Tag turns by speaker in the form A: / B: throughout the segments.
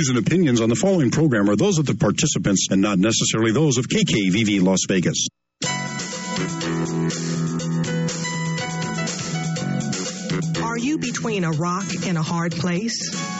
A: views and opinions on the following program are those of the participants and not necessarily those of KKVV Las Vegas.
B: Are you between a rock and a hard place?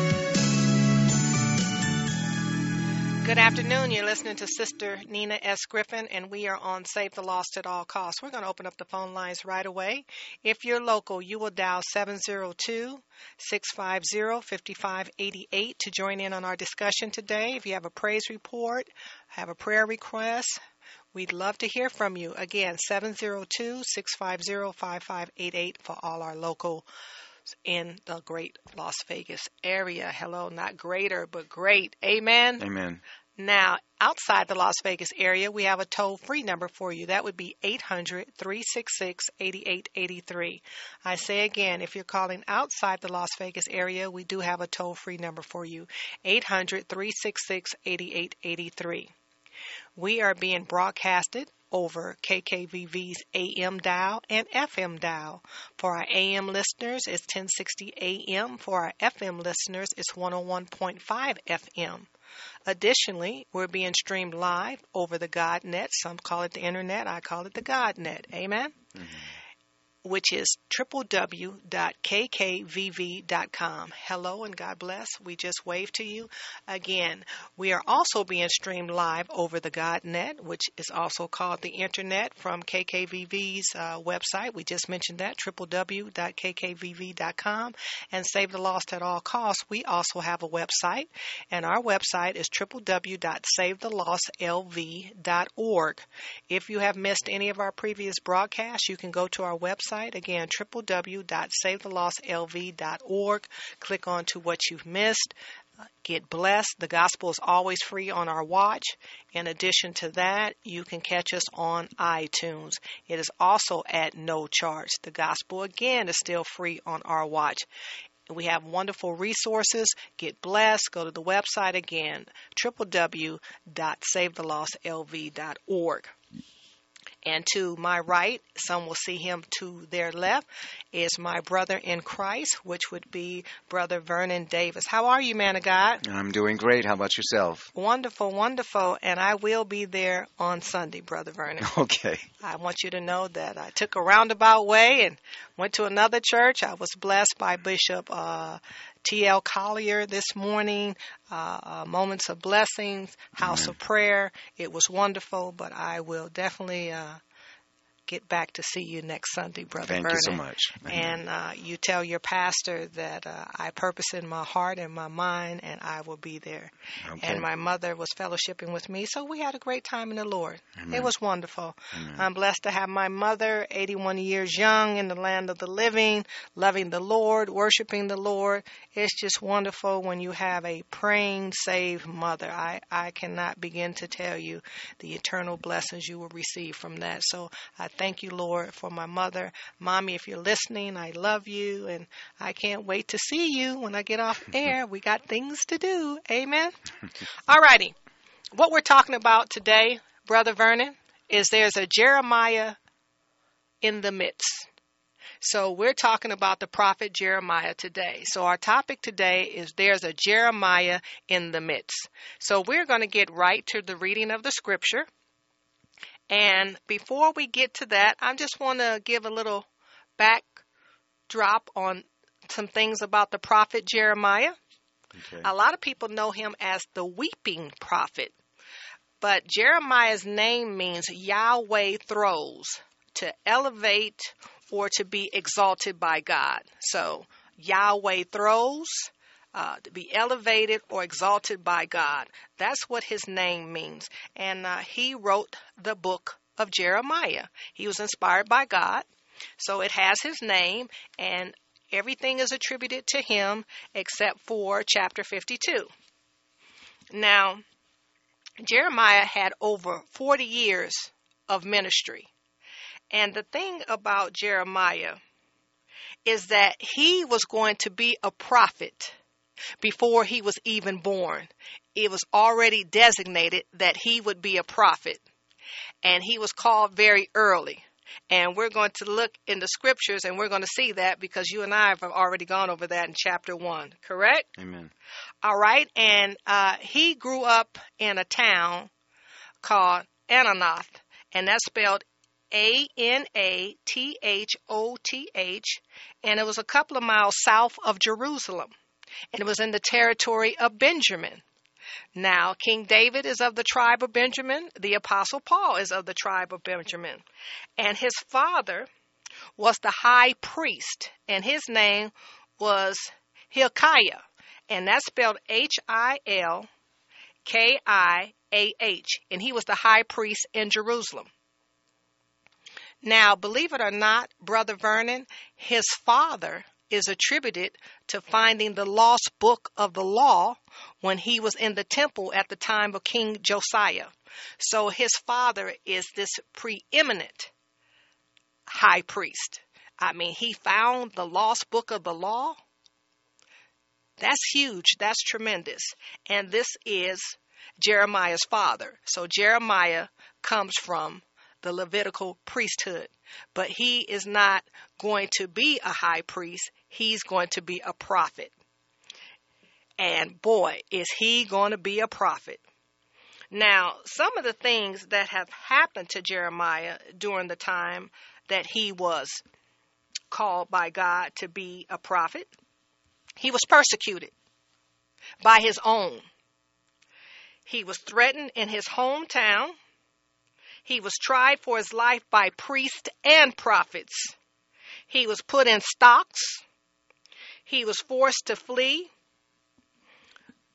C: Good afternoon. You're listening to Sister Nina S. Griffin, and we are on Save the Lost at All Costs. We're going to open up the phone lines right away. If you're local, you will dial 702 650 5588 to join in on our discussion today. If you have a praise report, have a prayer request, We'd love to hear from you. Again, 702 650 5588 for all our local in the great Las Vegas area. Hello, not greater, but great. Amen.
D: Amen.
C: Now, outside the Las Vegas area, we have a toll free number for you. That would be 800 366 8883. I say again, if you're calling outside the Las Vegas area, we do have a toll free number for you 800 366 8883. We are being broadcasted over KKVV's AM dial and FM dial. For our AM listeners, it's 1060 AM. For our FM listeners, it's 101.5 FM. Additionally, we're being streamed live over the GodNet. Some call it the internet. I call it the GodNet. Amen. Mm-hmm which is www.kkvv.com. Hello and God bless. We just wave to you. Again, we are also being streamed live over the GodNet, which is also called the Internet from KKVV's uh, website. We just mentioned that, www.kkvv.com. And Save the Lost at All Costs, we also have a website, and our website is www.savethelostlv.org. If you have missed any of our previous broadcasts, you can go to our website website again www.savethelostlv.org. Click on to what you've missed. Uh, get blessed. The gospel is always free on our watch. In addition to that, you can catch us on iTunes. It is also at no charge. The gospel again is still free on our watch. We have wonderful resources. Get blessed. Go to the website again, www.savethelostlv.org. And to my right, some will see him to their left, is my brother in Christ, which would be Brother Vernon Davis. How are you, man of God?
D: I'm doing great. How about yourself?
C: Wonderful, wonderful. And I will be there on Sunday, Brother Vernon.
D: Okay.
C: I want you to know that I took a roundabout way and went to another church. I was blessed by Bishop uh, T.L. Collier this morning, uh, uh, Moments of Blessings, House of Prayer. It was wonderful, but I will definitely uh, get back to see you next Sunday, Brother
D: Thank
C: Vernon.
D: you so much.
C: And uh, you tell your pastor that uh, I purpose in my heart and my mind, and I will be there.
D: Okay.
C: And my mother was fellowshipping with me, so we had a great time in the Lord.
D: Amen.
C: It was wonderful.
D: Amen.
C: I'm blessed to have my mother, 81 years young, in the land of the living, loving the Lord, worshiping the Lord. It's just wonderful when you have a praying, saved mother. I, I cannot begin to tell you the eternal blessings you will receive from that. So I thank you, Lord, for my mother. Mommy, if you're listening, I love you and I can't wait to see you when I get off air. We got things to do. Amen. All righty. What we're talking about today, Brother Vernon, is there's a Jeremiah in the midst. So we're talking about the prophet Jeremiah today. So our topic today is there's a Jeremiah in the midst. So we're going to get right to the reading of the scripture. And before we get to that, I just want to give a little backdrop on some things about the prophet Jeremiah.
D: Okay.
C: A lot of people know him as the weeping prophet. But Jeremiah's name means Yahweh throws, to elevate or to be exalted by God. So Yahweh throws, uh, to be elevated or exalted by God. That's what his name means. And uh, he wrote the book of Jeremiah. He was inspired by God, so it has his name, and everything is attributed to him except for chapter 52. Now, Jeremiah had over 40 years of ministry. And the thing about Jeremiah is that he was going to be a prophet before he was even born. It was already designated that he would be a prophet. And he was called very early. And we're going to look in the scriptures and we're going to see that because you and I have already gone over that in chapter 1, correct?
D: Amen.
C: All right. And uh, he grew up in a town called Anathoth, and that's spelled A N A T H O T H, and it was a couple of miles south of Jerusalem, and it was in the territory of Benjamin. Now, King David is of the tribe of Benjamin. The Apostle Paul is of the tribe of Benjamin. And his father was the high priest, and his name was Hilkiah. And that's spelled H I L K I A H. And he was the high priest in Jerusalem. Now, believe it or not, Brother Vernon, his father is attributed to finding the lost book of the law when he was in the temple at the time of King Josiah. So his father is this preeminent high priest. I mean, he found the lost book of the law. That's huge. That's tremendous. And this is Jeremiah's father. So Jeremiah comes from the Levitical priesthood. But he is not going to be a high priest, he's going to be a prophet. And boy, is he going to be a prophet. Now, some of the things that have happened to Jeremiah during the time that he was called by God to be a prophet, he was persecuted by his own. He was threatened in his hometown he was tried for his life by priests and prophets. He was put in stocks. He was forced to flee,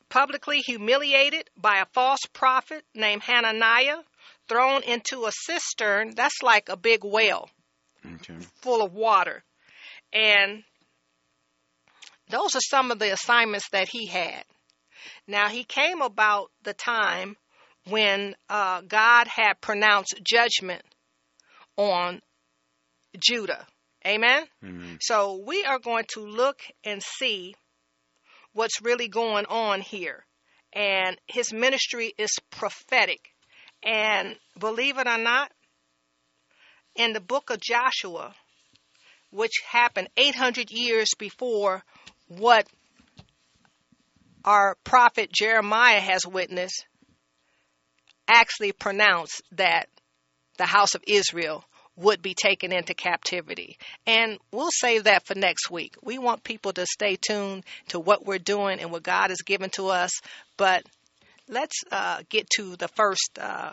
C: publicly humiliated by a false prophet named Hananiah, thrown into a cistern that's like a big well
D: Okay.
C: full of water. And those are some of the assignments that he had. Now, he came about the time when uh, God had pronounced judgment on Judah. Amen?
D: Amen.
C: So we are going to look and see what's really going on here. And his ministry is prophetic. And believe it or not, in the book of Joshua, which happened 800 years before what our prophet Jeremiah has witnessed, actually pronounced that the house of Israel would be taken into captivity. And we'll save that for next week. We want people to stay tuned to what we're doing and what God has given to us. But let's uh, get to the first uh,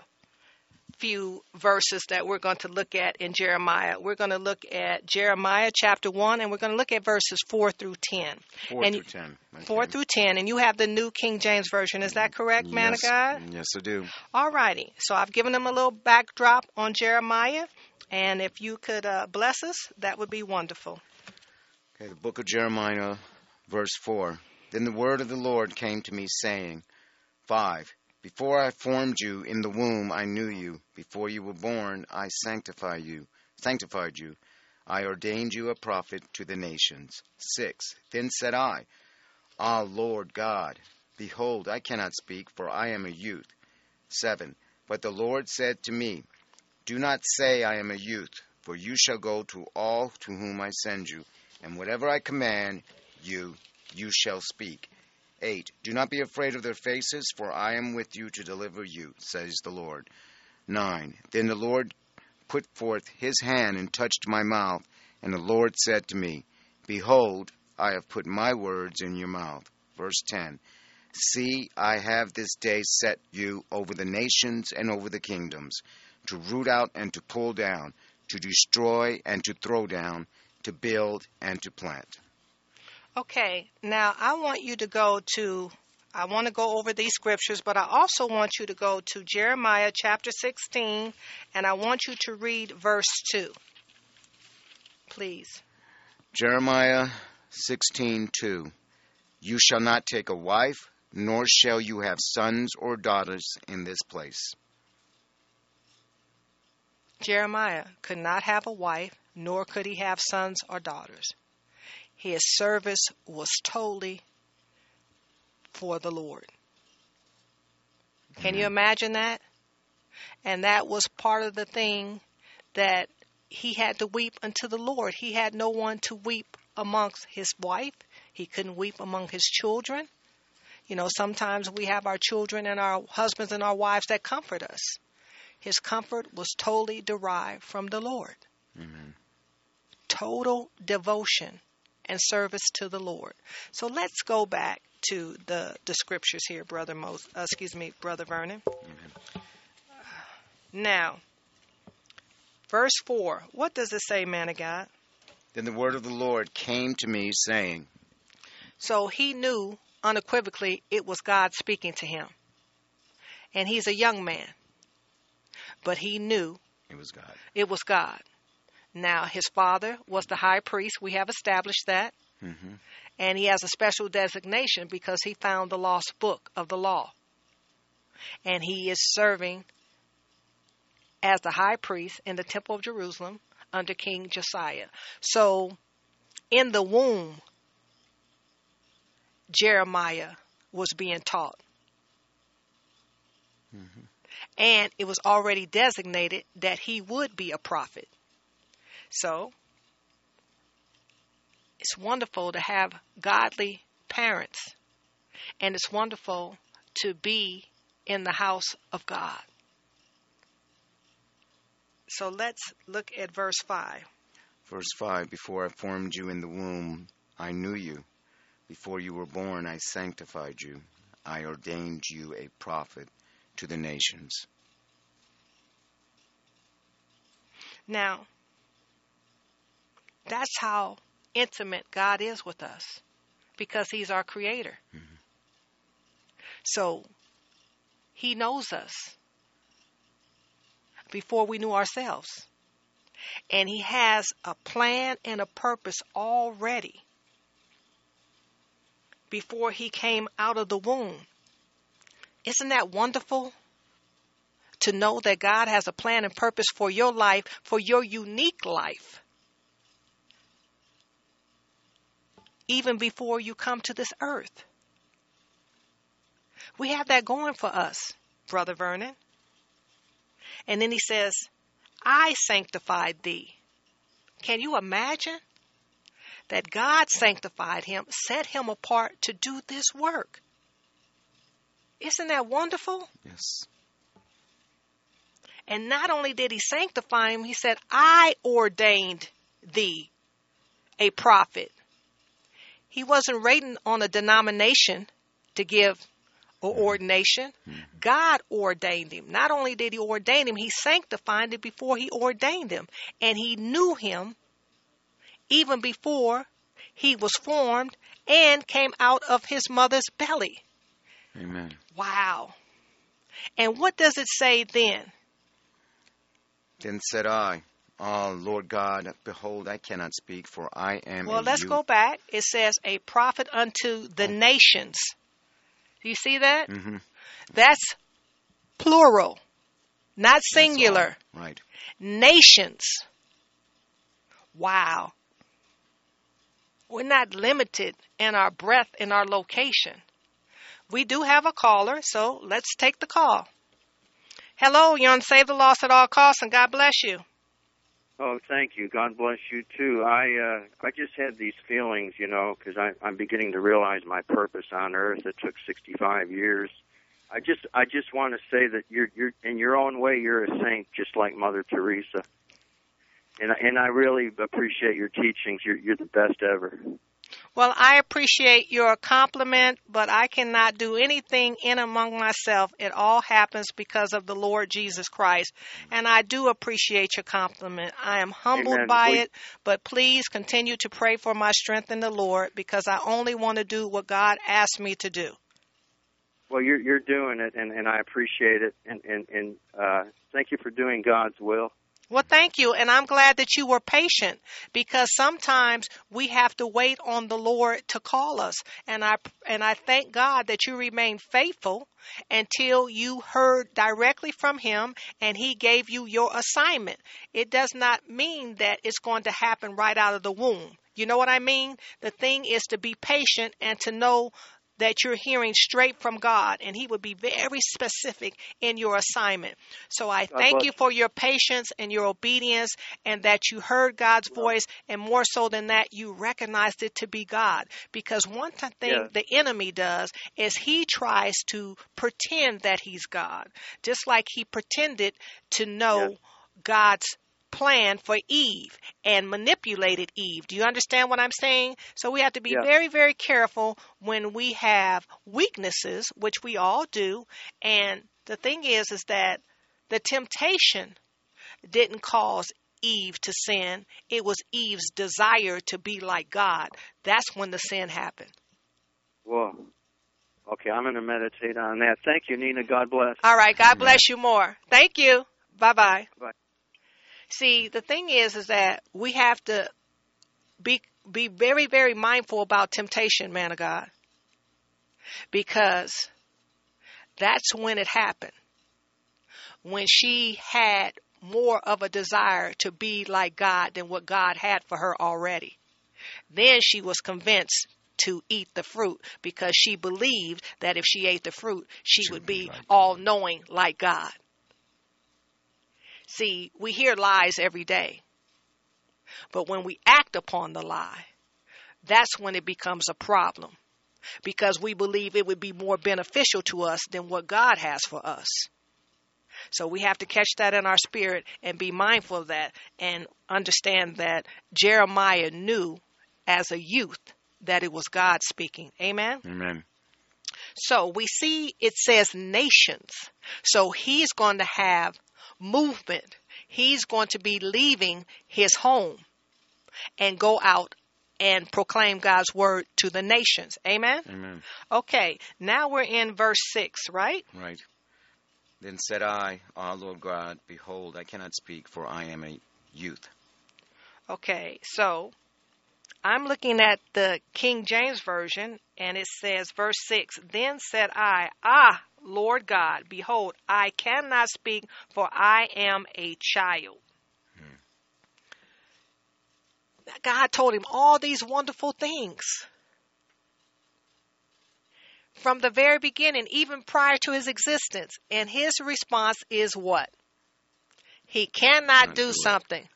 C: few verses that we're going to look at in Jeremiah. We're going to look at Jeremiah chapter 1, and we're going to look at verses 4 through 10.
D: Four
C: And
D: through
C: you-
D: ten. Okay.
C: 4 through 10, and you have the New King James Version. Is that correct, man
D: yes.
C: of God?
D: Yes, I do.
C: All righty. So I've given them a little backdrop on Jeremiah, and if you could uh, bless us, that would be wonderful.
D: Okay, the book of Jeremiah, verse 4. Then the word of the Lord came to me, saying, 5. Before I formed you in the womb, I knew you. Before you were born, I sanctify you, sanctified you. I ordained you a prophet to the nations. 6. Then said I, Ah, Lord God, behold, I cannot speak, for I am a youth. 7. But the Lord said to me, Do not say I am a youth, for you shall go to all to whom I send you, and whatever I command you, you shall speak. 8. Do not be afraid of their faces, for I am with you to deliver you, says the Lord. 9. Then the Lord put forth his hand and touched my mouth, and the Lord said to me, Behold, I have put my words in your mouth. Verse 10. See, I have this day set you over the nations and over the kingdoms, to root out and to pull down, to destroy and to throw down, to build and to plant.
C: Okay, now I want you to go to, I want to go over these scriptures, but I also want you to go to Jeremiah chapter 16, and I want you to read verse 2. Please.
D: Jeremiah 16:2 You shall not take a wife, nor shall you have sons or daughters in this place.
C: Jeremiah could not have a wife, nor could he have sons or daughters. His service was totally for the Lord. Can you imagine that? And that was part of the thing that he had to weep unto the Lord. He had no one to weep amongst his wife. He couldn't weep among his children. You know, sometimes we have our children and our husbands and our wives that comfort us. His comfort was totally derived from the Lord.
D: Amen.
C: Total devotion and service to the Lord. So let's go back to the, the scriptures here, brother Mos- uh, excuse me, brother Vernon. Now, verse 4. What does it say, man of God?
D: Then the word of the Lord came to me, saying,
C: So he knew unequivocally it was God speaking to him. And he's a young man. But he knew
D: It was God.
C: it was God. Now, his father was the high priest. We have established that.
D: hmm
C: And he has a special designation because he found the lost book of the law. And he is serving as the high priest in the temple of Jerusalem under King Josiah. So, in the womb, Jeremiah was being taught. And it was already designated that he would be a prophet. So, it's wonderful to have godly parents, and it's wonderful to be in the house of God. So let's look at verse 5.
D: Verse 5 Before I formed you in the womb, I knew you. Before you were born, I sanctified you. I ordained you a prophet to the nations.
C: Now, that's how intimate God is with us because He's our Creator. Mm-hmm. So, He knows us before we knew ourselves. And He has a plan and a purpose already before He came out of the womb. Isn't that wonderful? To know that God has a plan and purpose for your life, for your unique life. Even before you come to this earth. We have that going for us, Brother Vernon. And then he says, I sanctified thee. Can you imagine that God sanctified him, set him apart to do this work? Isn't that wonderful?
D: Yes.
C: And not only did he sanctify him, he said, I ordained thee a prophet. He wasn't rating on a denomination to give or mm-hmm. ordination. Mm-hmm. God ordained him. Not only did he ordain him, he sanctified him before he ordained him. And he knew him even before he was formed and came out of his mother's belly.
D: Amen.
C: Wow. And what does it say then?
D: Then said I, Ah, Lord God, behold, I cannot speak, for I am
C: Well, let's go back. It says, a prophet unto the nations. Do you see that?
D: Mm-hmm.
C: That's plural, not singular.
D: Right.
C: Nations. Wow. We're not limited in our breadth, in our location. We do have a caller, so let's take the call. Hello, you're on Save the Lost at All Costs, and God bless you.
E: Oh, thank you. God bless you too. I uh, I just had these feelings, you know, because I'm beginning to realize my purpose on Earth. It took 65 years. I just I just want to say that you're you're in your own way you're a saint, just like Mother Teresa. And and I really appreciate your teachings. You're you're the best ever.
C: Well, I appreciate your compliment, but I cannot do anything in among myself. It all happens because of the Lord Jesus Christ. And I do appreciate your compliment. I am humbled
E: Amen.
C: by
E: We-
C: it, but please continue to pray for my strength in the Lord because I only want to do what God asked me to do.
E: Well, you're you're doing it, and and I appreciate it, and and and uh, thank you for doing God's will.
C: Well, thank you. And I'm glad that you were patient because sometimes we have to wait on the Lord to call us. And I, and I thank God that you remained faithful until you heard directly from Him and He gave you your assignment. It does not mean that it's going to happen right out of the womb. You know what I mean? The thing is to be patient and to know that you're hearing straight from God, and He would be very specific in your assignment. So I
E: God
C: thank
E: bless
C: you for your patience and your obedience, and that you heard God's voice, and more so than that, you recognized it to be God. Because one thing
E: Yeah.
C: the enemy does is he tries to pretend that he's God, just like he pretended to know
E: Yeah.
C: God's plan for Eve and manipulated Eve. Do you understand what I'm saying? So we have to be
E: Yeah.
C: very, very careful when we have weaknesses, which we all do. And the thing is, is that the temptation didn't cause Eve to sin. It was Eve's desire to be like God. That's when the sin happened.
E: Well, okay, I'm going to meditate on that. Thank you, Nina. God bless.
C: All right. God bless you more. Thank you. Bye bye. See, the thing is, is that we have to be be very, very mindful about temptation, man of God, because that's when it happened. When she had more of a desire to be like God than what God had for her already. Then she was convinced to eat the fruit because she believed that if she ate the fruit, she would be all knowing like God. See, we hear lies every day. But when we act upon the lie, that's when it becomes a problem because we believe it would be more beneficial to us than what God has for us. So we have to catch that in our spirit and be mindful of that and understand that Jeremiah knew as a youth that it was God speaking. Amen.
D: Amen.
C: So we see it says nations. So he's going to have movement. He's going to be leaving his home and go out and proclaim God's word to the nations. Amen.
D: Amen.
C: Okay, now we're in verse 6, right?
D: Right. Then said I, Ah, Lord God, behold, I cannot speak, for I am a youth.
C: Okay, so I'm looking at the King James Version, and it says, verse 6 Then said I, Ah, Lord God, behold, I cannot speak, for I am a child. God told him all these wonderful things. From the very beginning, even prior to his existence. And his response is what? He cannot do
D: do
C: something.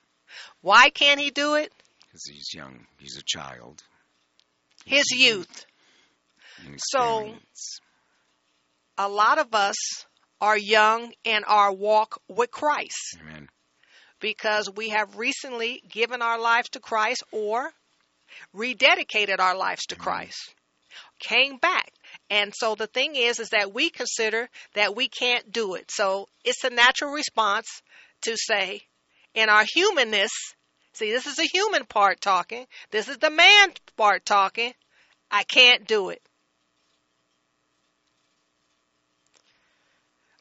C: Why can't he do it?
D: Because he's young. He's a child.
C: His youth. So-. A lot of us are young in our walk with Christ
D: Amen.
C: because we have recently given our lives to Christ or rededicated our lives to Christ. Came back. And so the thing is is that we consider that we can't do it. So it's a natural response to say in our humanness, see this is the human part talking, this is the man part talking, I can't do it.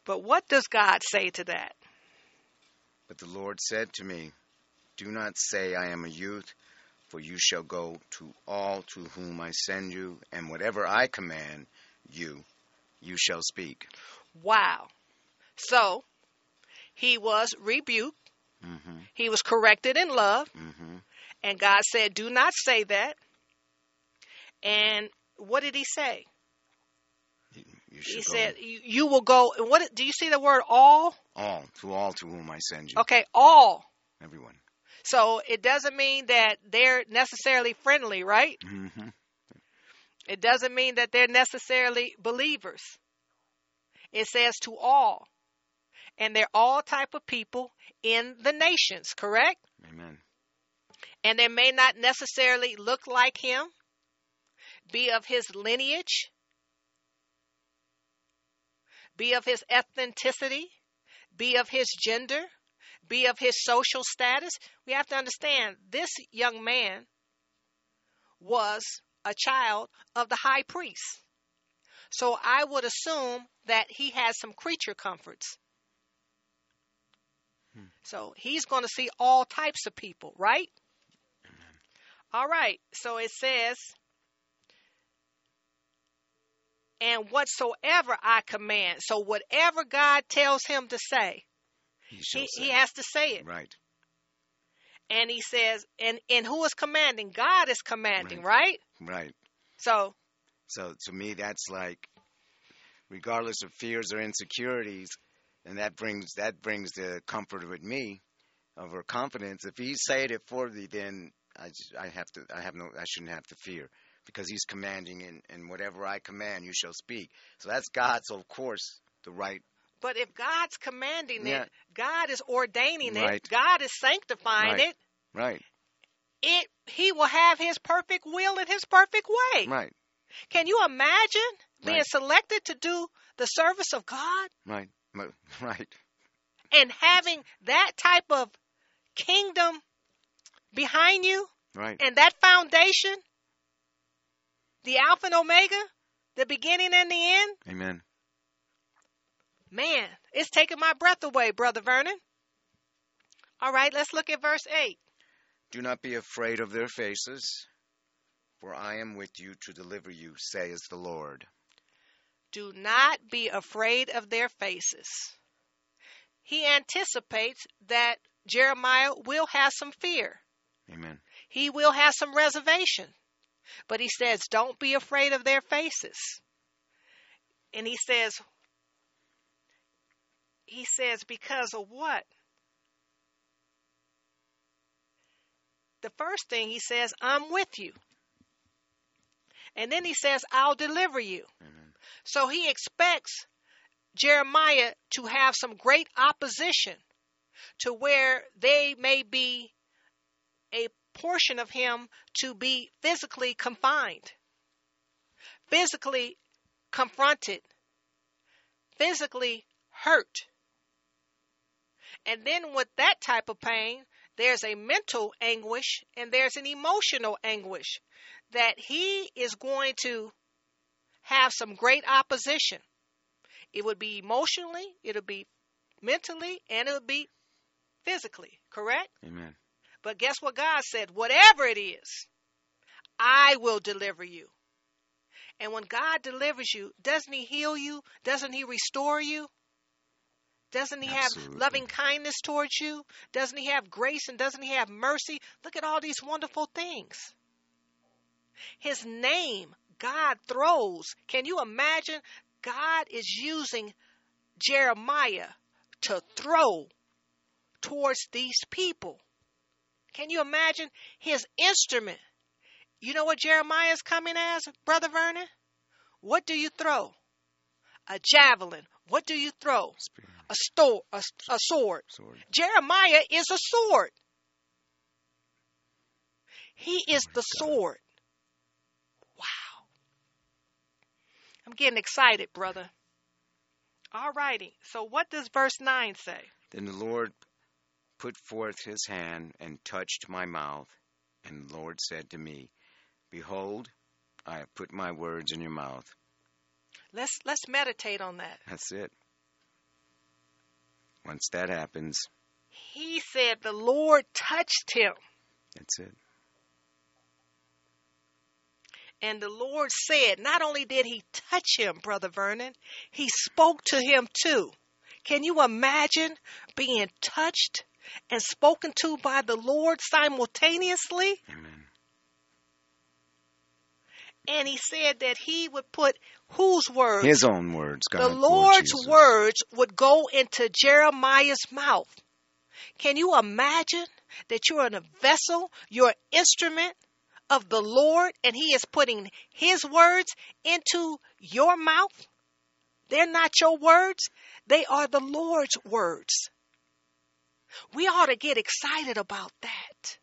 C: But what does God say to that?
D: But the Lord said to me, Do not say, I am a youth, for you shall go to all to whom I send you, and whatever I command you, you shall speak.
C: Wow. So he was rebuked,
D: Mm-hmm.
C: he was corrected in love,
D: Mm-hmm.
C: and God said, Do not say that. And what did he say? He
D: go
C: said, you, you will go. and What do you see the word all?
D: all to all to whom I send you.
C: Okay, all.
D: Everyone.
C: So it doesn't mean that they're necessarily friendly, right?
D: Mm-hmm.
C: It doesn't mean that they're necessarily believers. It says to all. And they're all type of people in the nations, correct?
D: Amen.
C: And they may not necessarily look like him. be of his lineage, be of his ethnicity, be of his gender, be of his social status. We have to understand this young man was a child of the high priest. So I would assume that he has some creature comforts. Hmm. So he's going to see all types of people, right? All right. So it says, and whatsoever I command. So whatever God tells him to say, he, he, he has to say it.
D: Right.
C: And he says, and, and who is commanding? God is commanding, right?
D: Right. right.
C: So
D: So to me that's like regardless of fears or insecurities, and that brings that brings the comfort with me of her confidence. If he's saying it for me, then I I have to I have no I shouldn't have to fear because he's commanding and, and whatever I command you shall speak. So that's God. So of course the right.
C: But if God's commanding yeah. it, God is ordaining
D: right.
C: it, God is sanctifying
D: right.
C: it.
D: Right.
C: It he will have his perfect will in his perfect way.
D: Right.
C: Can you imagine being
D: Right.
C: selected to do the service of God
D: Right. Right.
C: and having that type of kingdom behind you
D: Right.
C: and that foundation, the Alpha and Omega, the beginning and the end?
D: Amen.
C: Man, it's taking my breath away, Brother Vernon. All right, let's look at verse 8.
D: Do not be afraid of their faces, for I am with you to deliver you, says the Lord.
C: Do not be afraid of their faces. He anticipates that Jeremiah will have some fear.
D: Amen.
C: He will have some reservation. But he says, don't be afraid of their faces. And he says, he says, because of what? The first thing he says, I'm with you. And then he says, I'll deliver you.
D: Amen.
C: So he expects Jeremiah to have some great opposition to where they may be a portion of him to be physically confined, physically confronted, physically hurt. And then with that type of pain, there's a mental anguish and there's an emotional anguish that he is going to have some great opposition. It would be emotionally, it'll be mentally, and it'll be physically, correct?
D: Amen.
C: But guess what God said? Whatever it is, I will deliver you. And when God delivers you, doesn't He heal you? Doesn't He restore you? Doesn't He
D: Absolutely.
C: have loving kindness towards you? Doesn't He have grace and doesn't He have mercy? Look at all these wonderful things. His name, God throws. Can you imagine? God is using Jeremiah to throw towards these people. Can you imagine his instrument? You know what Jeremiah is coming as, Brother Vernon? What do you throw? A javelin. What do you throw?
D: Spear,
C: A, sto- a, a sword.
D: sword.
C: Jeremiah is a sword. He oh is the sword. Wow. I'm getting excited, brother. All righty. So what does verse 9 say?
D: Then the Lord put forth his hand and touched my mouth, and the Lord said to me, Behold, I have put my words in your mouth.
C: Let's let's meditate on that.
D: That's it. Once that happens,
C: He said the Lord touched him.
D: that's it.
C: And the Lord said, not only did he touch him, Brother Vernon, he spoke to him too. Can you imagine being touched and spoken to by the Lord simultaneously?
D: Amen.
C: And he said that he would put whose words?
D: His own words, God.
C: the Lord's
D: Jesus.
C: words would go into Jeremiah's mouth. Can you imagine that you're in a vessel, you're an instrument of the Lord, and He is putting His words into your mouth? They're not your words, they are the Lord's words. We ought to get excited about that.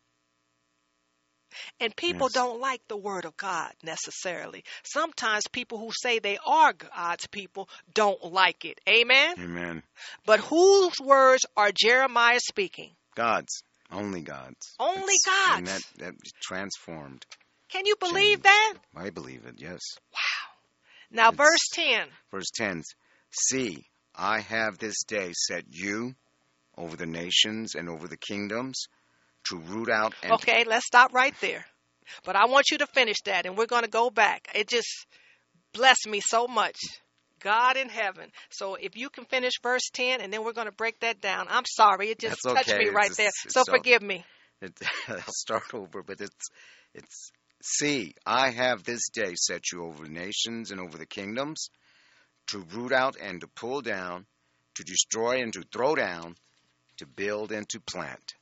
C: And people
D: Yes.
C: don't like the word of God necessarily. Sometimes people who say they are God's people don't like it. Amen?
D: Amen.
C: But whose words are Jeremiah speaking?
D: God's. Only God's.
C: Only
D: It's- And that, that transformed.
C: Can you believe
D: Change.
C: that?
D: I believe it, yes. Wow.
C: Now,
D: It's-
C: verse 10.
D: Verse 10 See, I have this day set you over the nations and over the kingdoms to root out and
C: Okay, let's stop right there. But I want you to finish that, and we're going to go back. It just blessed me so much. God in heaven. So if you can finish verse 10, and then we're going to break that down. I'm sorry, it just
D: That's
C: touched
D: okay.
C: me right
D: It's-
C: there.
D: it's So
C: forgive me.
D: It, I'll start over, but it's it's see, I have this day set you over nations and over the kingdoms to root out and to pull down, to destroy and to throw down, to build and to plant.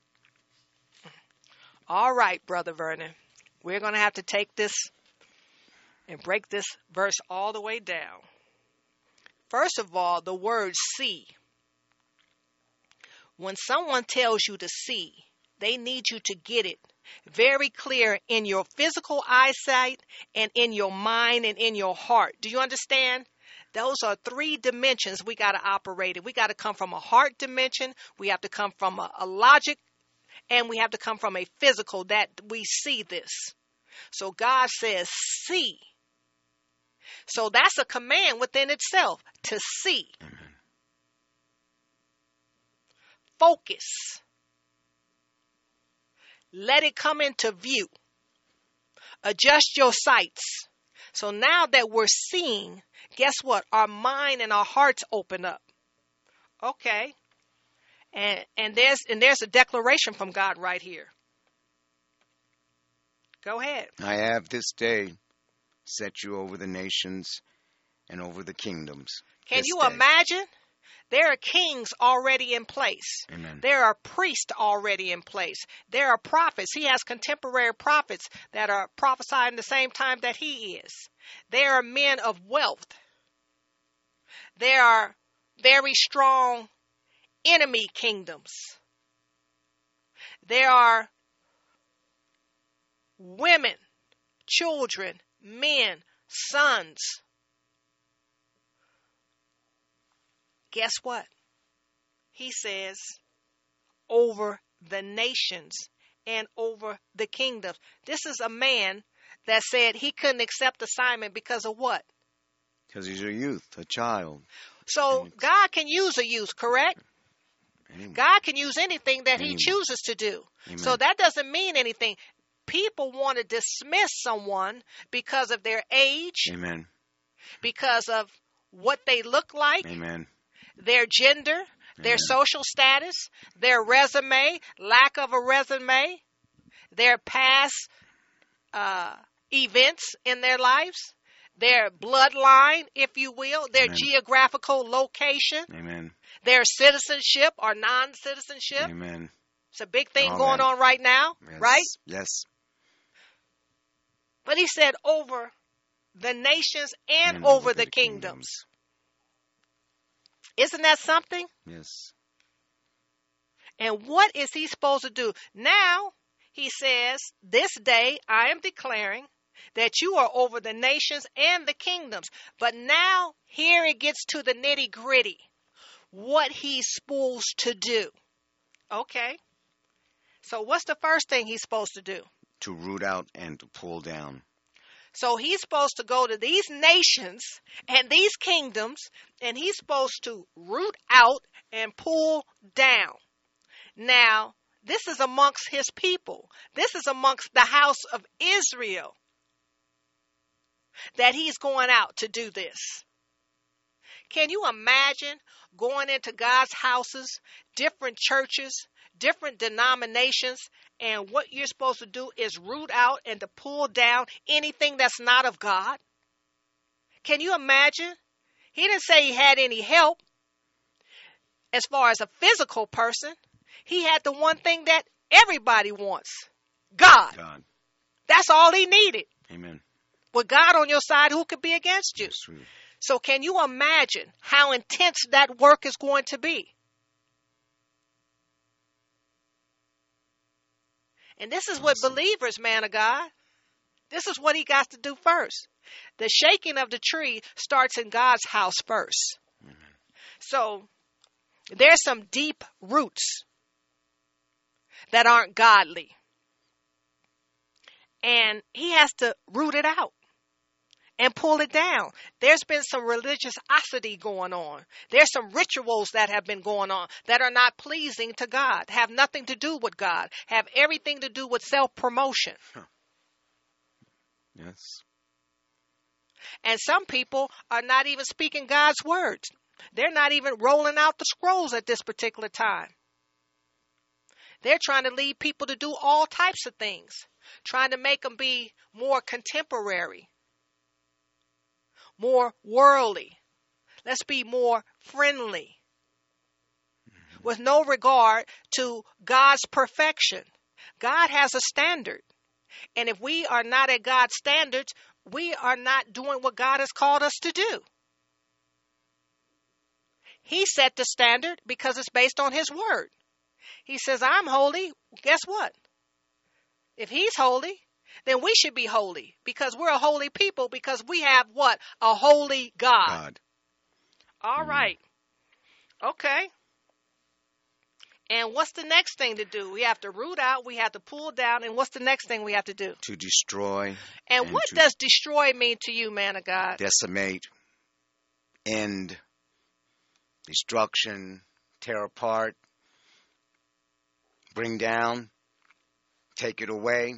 C: All right, Brother Vernon. We're going to have to take this and break this verse all the way down. First of all, the word see. When someone tells you to see, they need you to get it very clear in your physical eyesight and in your mind and in your heart. Do you understand? Those are three dimensions we got to operate in. We got to come from a heart dimension, we have to come from a, a logic and we have to come from a physical that we see this. So God says, see. So that's a command within itself to see. Focus. Let it come into view. Adjust your sights. So now that we're seeing, guess what? Our mind and our hearts open up. Okay. And and there's and there's a declaration from God right here. Go ahead.
D: I have this day set you over the nations and over the kingdoms.
C: Can
D: This
C: you
D: day.
C: imagine? There are kings already in place.
D: Amen.
C: There are priests already in place. There are prophets. He has contemporary prophets that are prophesying the same time that he is. There are men of wealth. There are very strong enemy kingdoms. There are women, children, men, sons. Guess what? He says, over the nations and over the kingdoms. This is a man that said he couldn't accept assignment because of what?
D: Because he's a youth, a child.
C: So God can use a youth, correct?
D: Amen.
C: God can use anything that he chooses to do.
D: Amen.
C: So that doesn't mean anything. People want to dismiss someone because of their age,
D: Amen.
C: because of what they look like,
D: Amen.
C: their gender, their social status, their resume, lack of a resume, their past uh, events in their lives, their bloodline, if you will, their
D: Amen.
C: geographical location,
D: Amen.
C: their citizenship or non citizenship.
D: Amen.
C: It's a big thing going on right now,
D: Yes.
C: right?
D: Yes.
C: But he said over the nations and,
D: And
C: over, the, kingdoms. Isn't that something?
D: Yes.
C: And what is he supposed to do? Now, he says, This day I am declaring that you are over the nations and the kingdoms. But now, here it gets to the nitty gritty. What he's supposed to do. Okay. So, what's the first thing he's supposed to do?
D: To root out and to pull down.
C: So he's supposed to go to these nations and these kingdoms, and he's supposed to root out and pull down. Now, this is amongst his people. This is amongst the house of Israel that he's going out to do this. Can you imagine going into God's houses, different churches, different denominations, and what you're supposed to do is root out and to pull down anything that's not of God? Can you imagine? He didn't say he had any help as far as a physical person. He had the one thing that everybody wants God.
D: God.
C: That's all he needed.
D: Amen.
C: With God on your side, who could be against you? So, can you imagine how intense that work is going to be? And this is what believers, man of God, this is what he got to do first. The shaking of the tree starts in God's house 1st So there's some deep roots that aren't godly. And he has to root it out and pull it down. There's been some religiosity going on. There's some rituals that have been going on that are not pleasing to God, have nothing to do with God, have everything to do with self promotion.
D: Huh. Yes.
C: And some people are not even speaking God's words. They're not even rolling out the scrolls at this particular time. They're trying to lead people to do all types of things, trying to make them be more contemporary, more worldly. Let's be more friendly mm-hmm. with no regard to God's perfection. God has a standard. And if we are not at God's standards, we are not doing what God has called us to do. He set the standard because it's based on His word. He says, I'm holy. Guess what? If He's holy, then we should be holy because we're a holy people because we have what? A holy God.
D: God.
C: All
D: Mhm.
C: right. Okay. And what's the next thing to do? We have to root out, we have to pull down, and what's the next thing we have to do?
D: To destroy,
C: And,
D: And
C: what does destroy mean to you, man of God?
D: decimate, end, destruction, tear apart, bring down, take it away,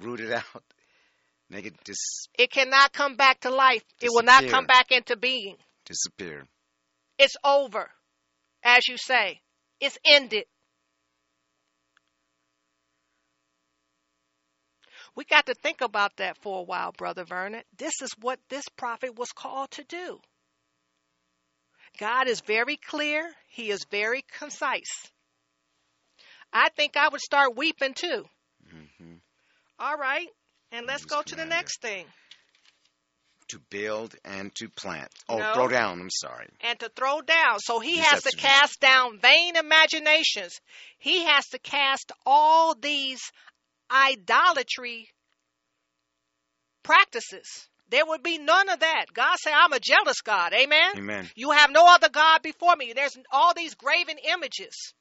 D: root it out, make it dis-
C: It cannot come back to life. It will not come back into being.
D: disappear.
C: It's over, as you say. It's ended. We got to think about that for a while, Brother Vernon. This is what this prophet was called to do. God is very clear, He is very concise. I think I would start weeping too. All right, and let's go to the next thing.
D: To build and to plant. Oh,
C: No.
D: throw down. I'm sorry.
C: and to throw down. So he has to cast down vain imaginations. He has to cast all these idolatry practices. There would be none of that. God said, I'm a jealous God. Amen.
D: Amen.
C: You have no other God before me. There's all these graven images.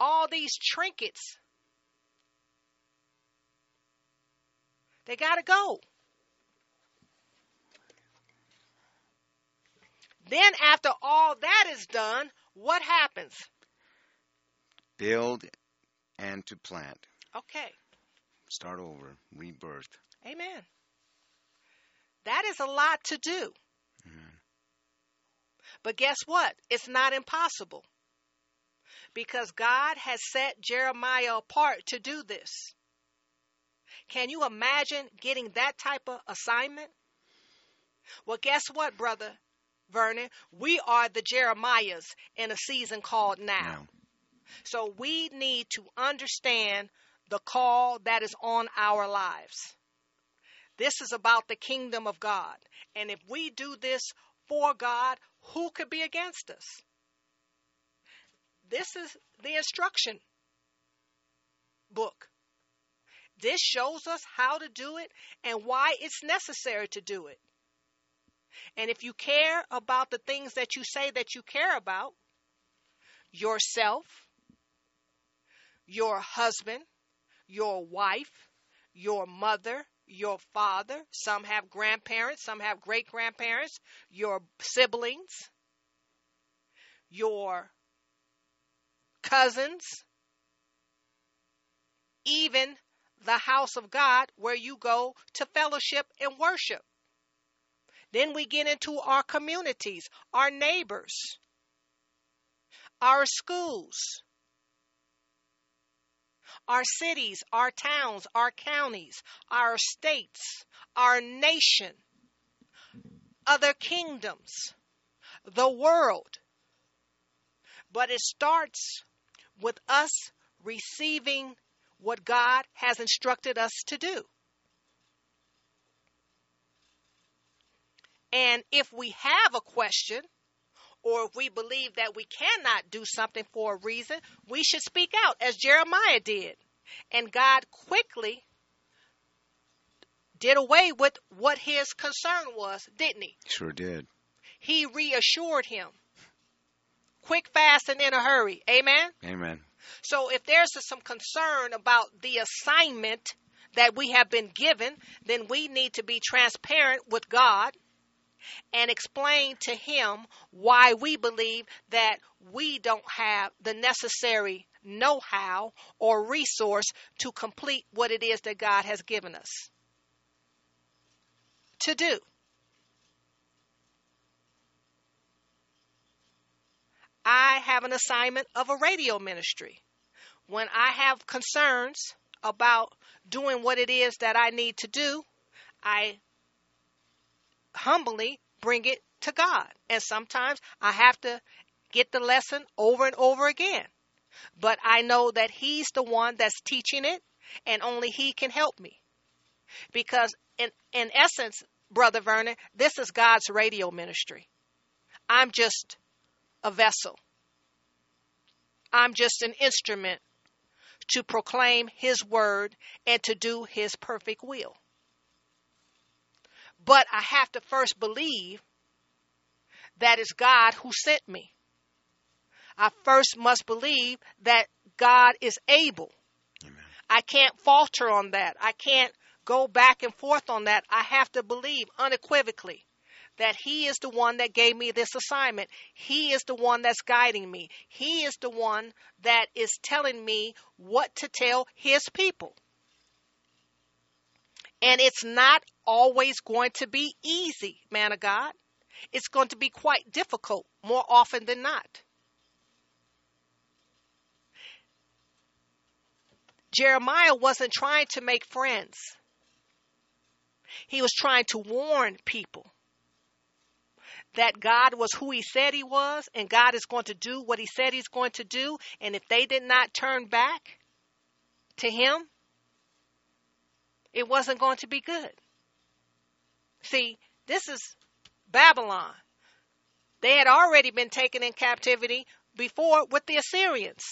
C: All these trinkets. They got to go. Then, after all that is done, what happens?
D: Build and to plant.
C: Okay.
D: Start over. Rebirth.
C: Amen. That is a lot to do.
D: Mhm.
C: But guess what? It's not impossible. Because God has set Jeremiah apart to do this. Can you imagine getting that type of assignment? Well, guess what, brother Vernon? We are the Jeremiahs in a season called now.
D: Now.
C: So we need to understand the call that is on our lives. This is about the kingdom of God. And if we do this for God, who could be against us? This is the instruction book. This shows us how to do it and why it's necessary to do it. And if you care about the things that you say that you care about, yourself, your husband, your wife, your mother, your father, some have grandparents, some have great grandparents, your siblings, your cousins, even the house of God where you go to fellowship and worship. Then we get into our communities, our neighbors, our schools, our cities, our towns, our counties, our states, our nation, other kingdoms, the world. But it starts with us receiving what God has instructed us to do. And if we have a question or if we believe that we cannot do something for a reason, we should speak out as Jeremiah did. And God quickly did away with what his concern was, didn't he?
D: Sure did.
C: He reassured him. Quick, fast, and in a hurry. Amen?
D: Amen.
C: So if there's some concern about the assignment that we have been given, then we need to be transparent with God and explain to Him why we believe that we don't have the necessary know how or resource to complete what it is that God has given us to do. I have an assignment of a radio ministry. When I have concerns about doing what it is that I need to do, I humbly bring it to God. And sometimes I have to get the lesson over and over again. But I know that He's the one that's teaching it, and only He can help me. Because, in, in essence, Brother Vernon, this is God's radio ministry. I'm just a vessel. I'm just an instrument to proclaim His word and to do His perfect will. But I have to first believe that it's God who sent me. I first must believe that God is able. Amen. I can't falter on that. I can't go back and forth on that. I have to believe unequivocally that He is the one that gave me this assignment. He is the one that's guiding me. He is the one that is telling me what to tell His people. And it's not always going to be easy, man of God. It's going to be quite difficult more often than not. Jeremiah wasn't trying to make friends. He was trying to warn people that God was who he said he was and God is going to do what he said he's going to do. And if they did not turn back to him, it wasn't going to be good. See, this is Babylon. They had already been taken in captivity before with the Assyrians.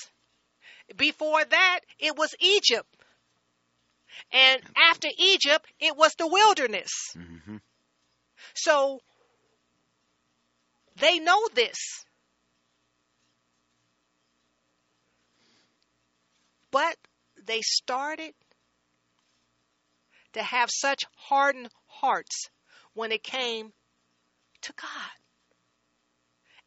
C: Before that, it was Egypt. And after Egypt, it was the wilderness. Mm-hmm. So they know this. But they started to have such hardened hearts when it came to God.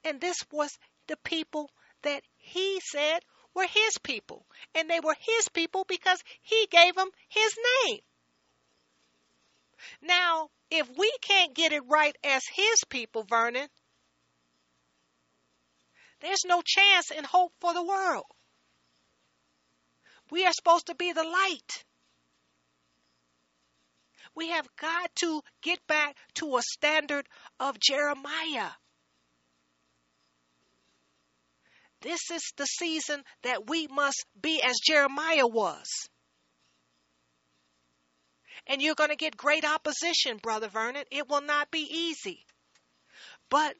C: And this was the people that he said were his people. And they were his people because he gave them his name. Now, if we can't get it right as his people, Vernon, there's no chance and hope for the world. We are supposed to be the light. We have got to get back to a standard of Jeremiah. This is the season that we must be as Jeremiah was. And you're going to get great opposition, Brother Vernon. It will not be easy. But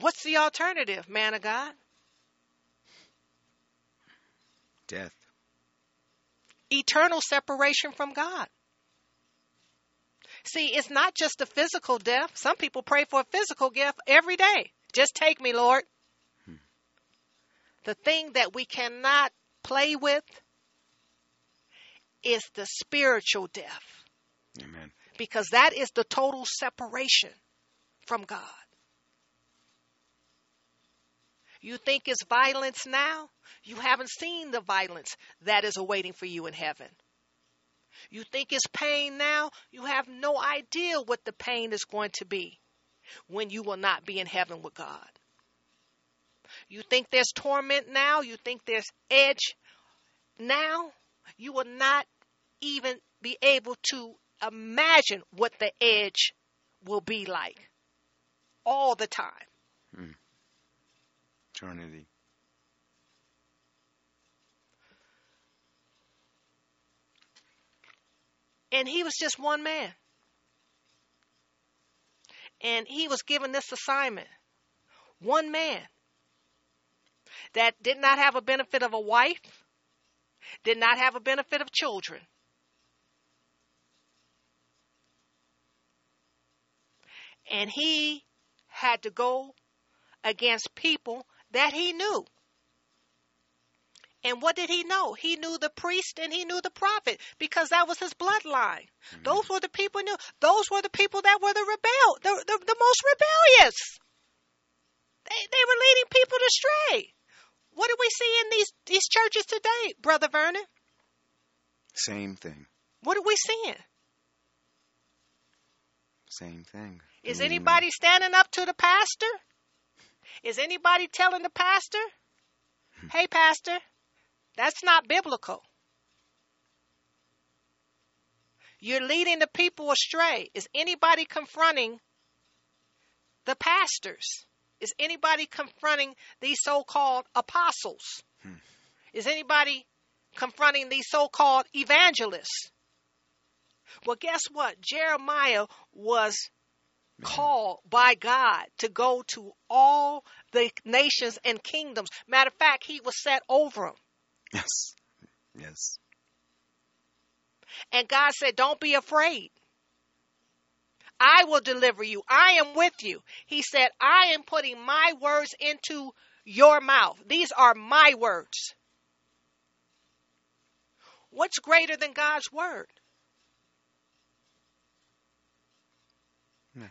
C: what's the alternative, man of God?
D: Death
C: eternal separation from God. See, it's not just a physical death. Some people pray for a physical gift every day. Just take me, Lord. Hmm. The thing that we cannot play with is the spiritual death.
D: Amen.
C: Because that is the total separation from God. You think it's violence now? You haven't seen the violence that is awaiting for you in heaven. You think it's pain now? You have no idea what the pain is going to be when you will not be in heaven with God. You think there's torment now? You think there's edge now? You will not even be able to imagine what the edge will be like all the time. Hmm
D: eternity.
C: And he was just one man. And he was given this assignment. One man that did not have a benefit of a wife, did not have a benefit of children. And he had to go against people that he knew. And what did he know? He knew the priest and he knew the prophet because that was his bloodline. Mm-hmm. Those were the people knew. Those were the people that were the rebel, the, the, the most rebellious. They, they were leading people astray. What do we see in these, these churches today, Brother Vernon?
D: Same thing.
C: What are we seeing?
D: Same thing.
C: Is anybody standing up to the pastor? Is anybody telling the pastor, hey, pastor, that's not biblical? You're leading the people astray. Is anybody confronting the pastors? Is anybody confronting these so called apostles? Hmm. Is anybody confronting these so called evangelists? Well, guess what? Jeremiah was called by God to go to all the nations and kingdoms. Matter of fact, he was set over them.
D: Yes. Yes.
C: And God said, Don't be afraid. I will deliver you. I am with you. He said, I am putting my words into your mouth. These are my words. What's greater than God's word?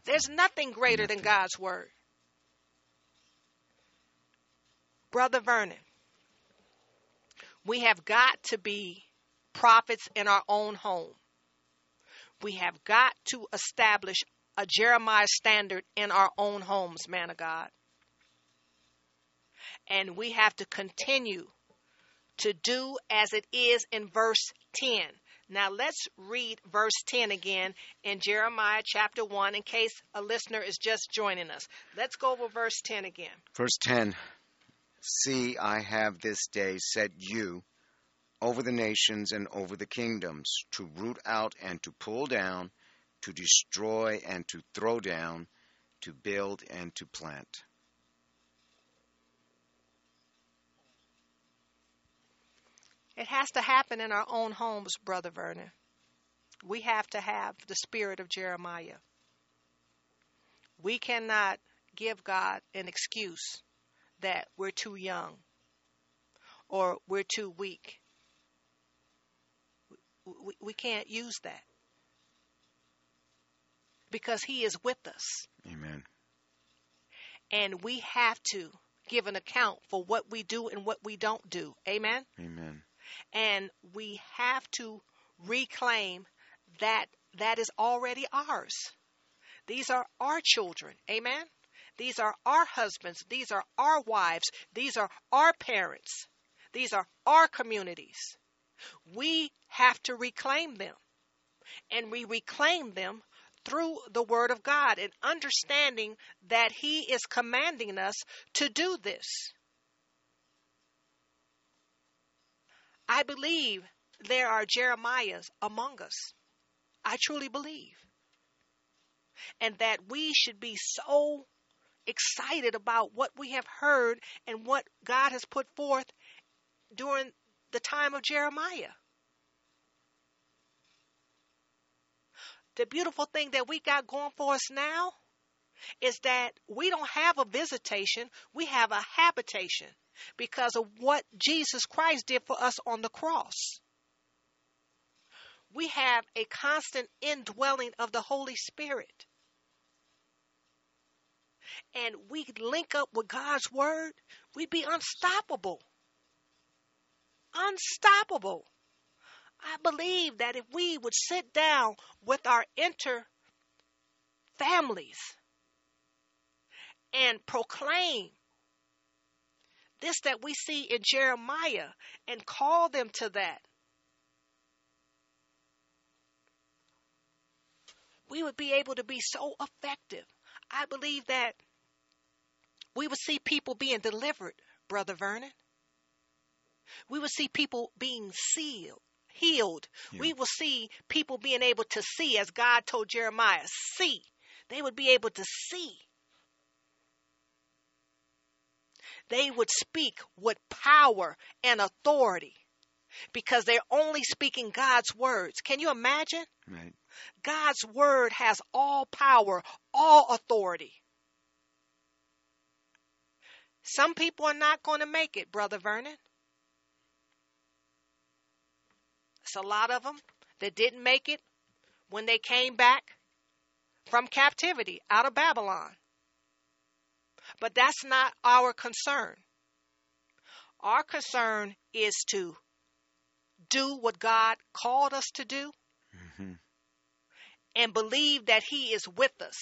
C: There's nothing greater nothing. than God's word. Brother Vernon, we have got to be prophets in our own home. We have got to establish a Jeremiah standard in our own homes, man of God. And we have to continue to do as it is in verse 10. Now let's read verse 10 again in Jeremiah chapter 1 in case a listener is just joining us. Let's go over verse 10 again.
D: Verse 10 See, I have this day set you over the nations and over the kingdoms to root out and to pull down, to destroy and to throw down, to build and to plant.
C: It has to happen in our own homes, Brother Vernon. We have to have the spirit of Jeremiah. We cannot give God an excuse that we're too young or we're too weak. We, we can't use that because He is with us.
D: Amen.
C: And we have to give an account for what we do and what we don't do. Amen.
D: Amen
C: and we have to reclaim that that is already ours. These are our children. Amen. These are our husbands. These are our wives. These are our parents. These are our communities. We have to reclaim them. And we reclaim them through the Word of God and understanding that He is commanding us to do this. I believe there are Jeremiahs among us. I truly believe. And that we should be so excited about what we have heard and what God has put forth during the time of Jeremiah. The beautiful thing that we got going for us now is that we don't have a visitation, we have a habitation because of what Jesus Christ did for us on the cross. We have a constant indwelling of the Holy Spirit. And we link up with God's Word, we'd be unstoppable. Unstoppable. I believe that if we would sit down with our inter families and proclaim this that we see in Jeremiah and call them to that. We would be able to be so effective. I believe that we would see people being delivered, Brother Vernon. We would see people being sealed, healed. Yeah. We will see people being able to see, as God told Jeremiah, see They would be able to see. They would speak with power and authority because they're only speaking God's words. Can you imagine?
D: Right.
C: God's word has all power, all authority. Some people are not going to make it, Brother Vernon. It's a lot of them that didn't make it when they came back from captivity out of Babylon. But that's not our concern. Our concern is to do what God called us to do
D: Mm-hmm.
C: and believe that He is with us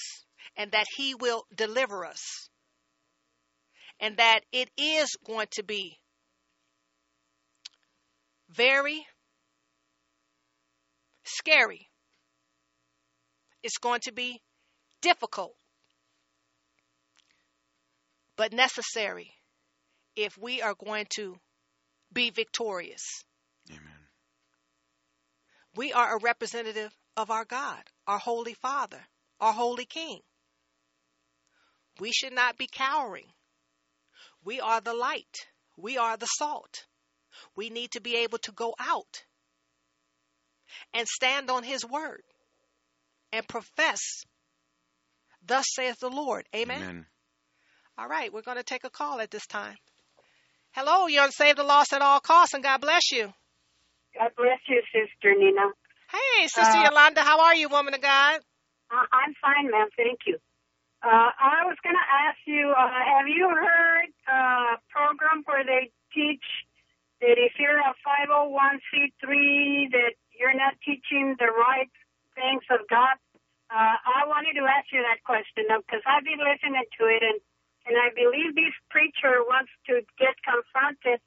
C: and that He will deliver us and that it is going to be very scary. It's going to be difficult, but necessary if we are going to be victorious.
D: Amen.
C: We are a representative of our God, our Holy Father, our Holy King. We should not be cowering. We are the light. We are the salt. We need to be able to go out and stand on His word and profess, Thus saith the Lord. Amen.
D: Amen.
C: All right, we're going to take a call at this time. Hello, you're on Save the Lost at All Costs, and God bless you.
F: God bless you, Sister Nina.
C: Hey, Sister
F: Uh,
C: Yolanda, how are you, woman of God?
F: Uh, I'm fine, ma'am. Thank you. Uh, I was going to ask you, uh, have you heard a program where they teach that if you're a 501c3 that you're not teaching the right things of God? Uh, I wanted to ask you that question because I've been listening to it and, and I believe this preacher wants to get confronted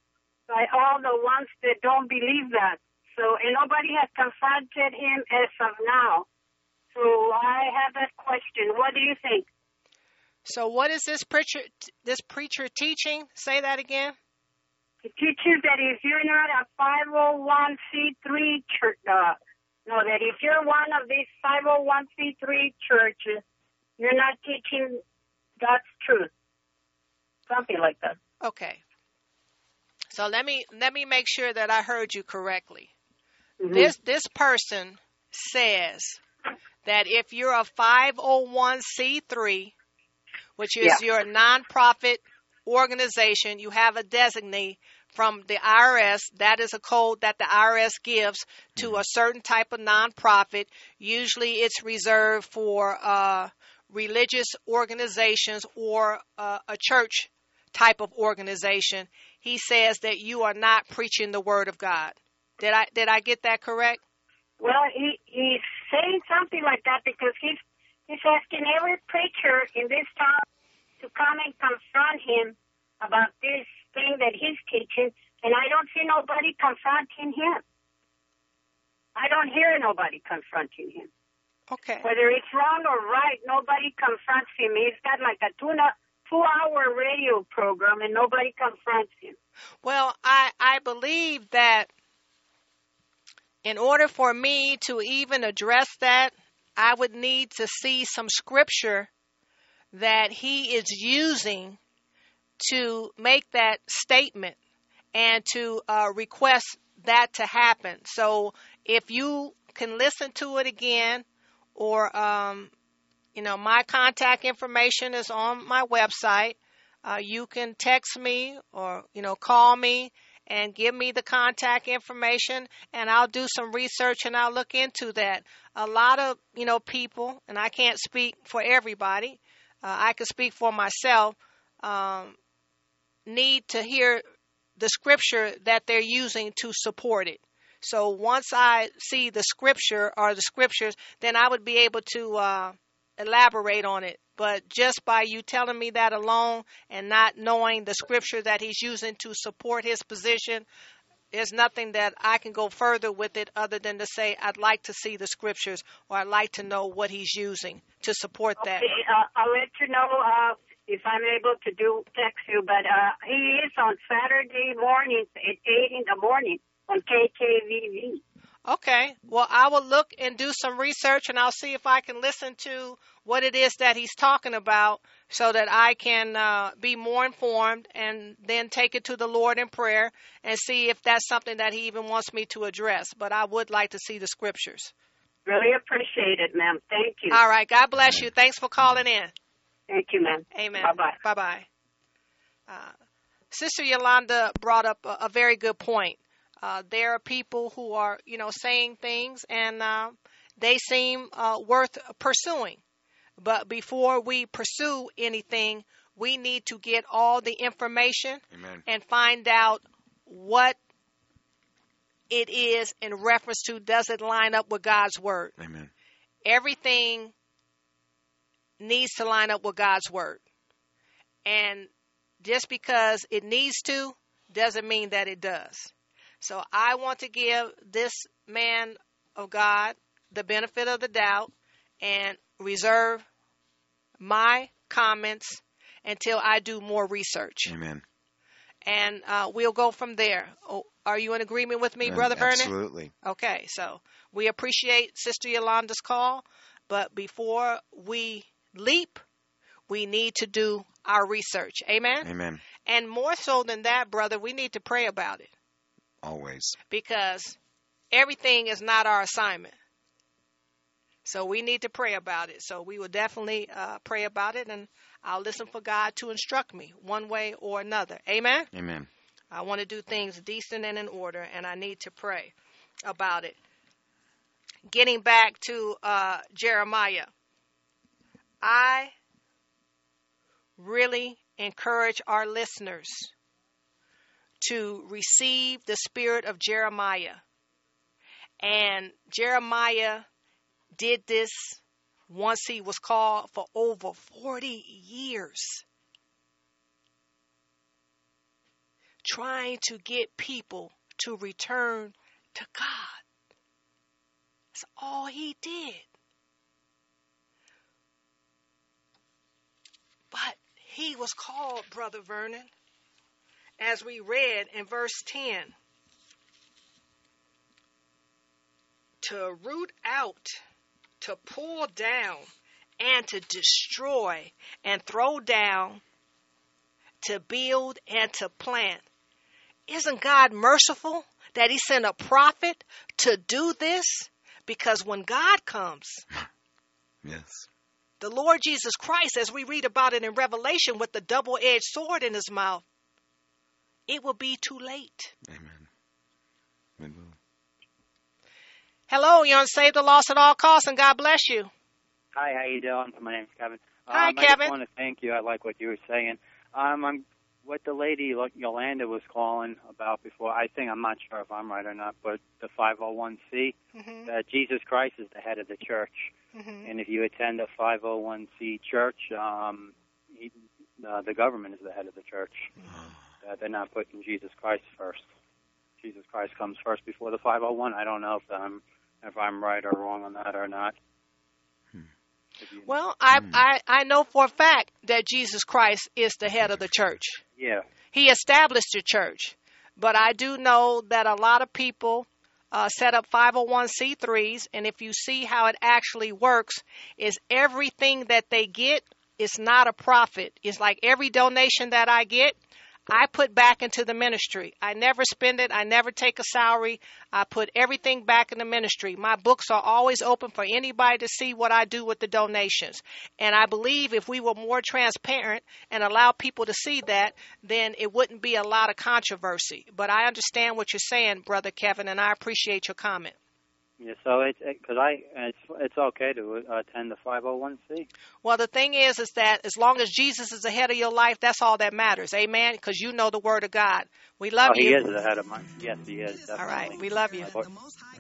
F: by all the ones that don't believe that. So, and nobody has confronted him as of now. So I have that question. What do you think?
C: So, what is this preacher? This preacher teaching? Say that again.
F: It teaches that if you're not a 501c3 church, uh, no, that if you're one of these 501c3 churches, you're not teaching God's truth. Something like that.
C: Okay. So let me let me make sure that I heard you correctly.
F: Mhm.
C: This this person says that if you're a 501c3, which is
F: Yeah.
C: your nonprofit organization, you have a designee from the IRS. That is a code that the IRS gives to a certain type of nonprofit. Usually, it's reserved for uh, religious organizations or uh, a church type of organization. He says that you are not preaching the word of God. Did I did I get that correct?
F: Well, he he's saying something like that because he's he's asking every preacher in this town to come and confront him about this thing that he's teaching, and I don't see nobody confronting him. I don't hear nobody confronting him.
C: Okay.
F: Whether it's wrong or right, nobody confronts him. He's got like a two two hour radio program, and nobody confronts him.
C: Well, I I believe that in order for me to even address that, I would need to see some scripture that he is using to make that statement and to uh, request that to happen. So if you can listen to it again, or um, you know, my contact information is on my website. Uh, you can text me or you know call me and give me the contact information and I'll do some research and I'll look into that. A lot of, you know, people, and I can't speak for everybody, uh, I can speak for myself, um, need to hear the scripture that they're using to support it. So once I see the scripture or the scriptures, then I would be able to uh, elaborate on it. But just by you telling me that alone and not knowing the scripture that he's using to support his position, there's nothing that I can go further with it other than to say I'd like to see the scriptures or I'd like to know what he's using to support that.
F: Okay, uh, I'll let you know uh, if I'm able to do text you. But uh, he is on Saturday mornings at eight in the morning on KKVV.
C: Okay. Well, I will look and do some research and I'll see if I can listen to what it is that he's talking about so that I can uh, be more informed and then take it to the Lord in prayer and see if that's something that he even wants me to address. But I would like to see the scriptures.
F: Really appreciate it, ma'am. Thank you.
C: All right. God bless you. Thanks for calling in.
F: Thank you, ma'am.
C: Amen.
F: Bye bye.
C: Bye bye. Uh, Sister Yolanda brought up a, a very good point. Uh, there are people who are, you know, saying things and uh, they seem uh, worth pursuing. But before we pursue anything, we need to get all the information
D: Amen.
C: and find out what it is in reference to does it line up with God's word.
D: Amen.
C: Everything needs to line up with God's word. And just because it needs to doesn't mean that it does. So I want to give this man of God the benefit of the doubt and reserve my comments until I do more research.
D: Amen.
C: And uh, we'll go from there. Oh, are you in agreement with me,
D: Uh,
C: Brother Vernon?
D: Absolutely.
C: Okay, so we appreciate Sister Yolanda's call, but before we leap, we need to do our research. Amen?
D: Amen.
C: And more so than that, brother, we need to pray about it
D: Always.
C: because everything is not our assignment. So we need to pray about it. So we will definitely uh, pray about it, and I'll listen for God to instruct me one way or another. Amen?
D: Amen.
C: I want to do things decent and in order, and I need to pray about it. Getting back to uh, Jeremiah, I really encourage our listeners to receive the spirit of Jeremiah. And Jeremiah did this once he was called for over 40 years. trying to get people to return to God. That's all he did. But he was called, Brother Vernon, as we read in verse 10, to root out, to pull down, and to destroy and throw down, to build and to plant. Isn't God merciful that He sent a prophet to do this? Because when God comes,
D: Yes.
C: the Lord Jesus Christ, as we read about it in Revelation with the double edged sword in his mouth, it will be too late.
D: Amen. We will.
C: Hello, you're on Save the Lost at All Costs, and God bless you.
G: Hi, how you doing? My name's Kevin.
C: Hi,
G: um, I just want to thank you. I like what you were saying. Um, I'm what the lady Yolanda was calling about before. I think I'm not sure if I'm right or not, but the 501c,
C: hmm
G: that Jesus Christ is the head of the church,
C: hmm
G: and if you attend a 501c church, um, he, uh, the government is the head of the church. Uh, they're not putting Jesus Christ first. Jesus Christ comes first before the 501. I don't know if I'm if I'm right or wrong on that or not. If you-
C: Well, I, I, I know for a fact that Jesus Christ is the head of the church.
G: yeah.
C: He established the church. But I do know that a lot of people uh, set up 501c3s, and if you see how it actually works, is everything that they get is not a profit. It's like every donation that I get, I put back into the ministry. I never spend it. I never take a salary. I put everything back in the ministry. My books are always open for anybody to see what I do with the donations. And I believe if we were more transparent and allow people to see that, then it wouldn't be a lot of controversy. But I understand what you're saying, Brother Kevin, and I appreciate your comment.
G: Yeah, so it's because I it's it's okay to uh, attend the 501c.
C: Well, the thing is, is that as long as Jesus is ahead of your life, that's all that matters. Amen. Because you know the Word of God. We love
G: oh, he
C: you.
G: is the head of mine. Yes, he is. Definitely.
C: All right. We love you.
G: Lord,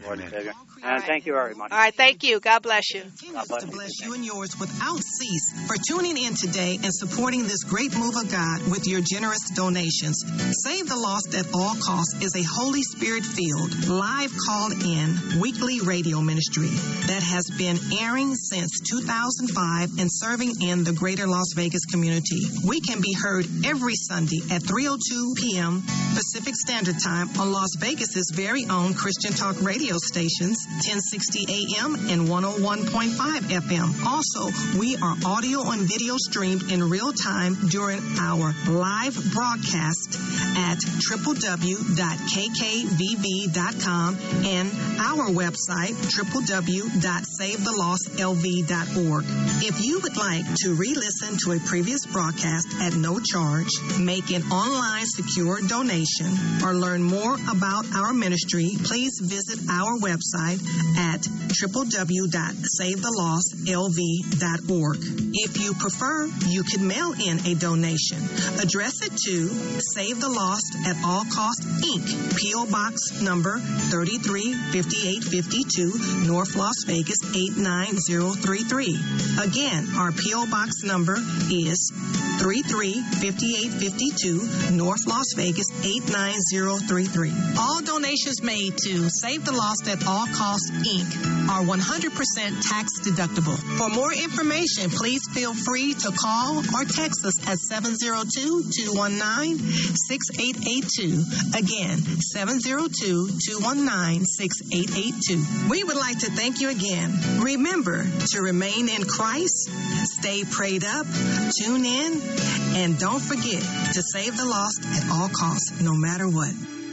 G: Lord and
D: Amen.
G: Savior.
C: All
G: And thank you very much.
C: All right. Thank you. God bless you.
H: continues
G: bless
H: to bless you and yours without cease for tuning in today and supporting this great move of God with your generous donations. Save the Lost at All Costs is a Holy Spirit filled, live called in, weekly
C: weekly radio ministry that has been airing since 2005 and serving in the greater Las Vegas community. We can be heard every Sunday at 3:02 p.m. Pacific Standard Time on Las Vegas's very own Christian Talk radio stations, 1060 AM and 101.5 FM. Also, we are audio and video streamed in real time during our live broadcast at www.kkvv.com and our website, www.savethelostlv.org. If you would like to re-listen to a previous broadcast at no charge, make an online secure donation, or learn more about our ministry, please visit our website at www.savethelostlv.org. If you prefer, you can mail in a donation. Address it to Save the Lost at All Cost Inc., P.O. Box number 335852, North Las Vegas 89033. Again, our P.O. Box number is 335852, North Las Vegas 89033. All donations made to Save the Lost at All Costs Inc. are 100% tax deductible. For more information, please feel free to call or text us at 702-219-6882. Again, 702-219-6882. We would like to thank you again. Remember to remain in Christ, stay prayed up, tune in, and don't forget to save the lost at all costs, no matter what.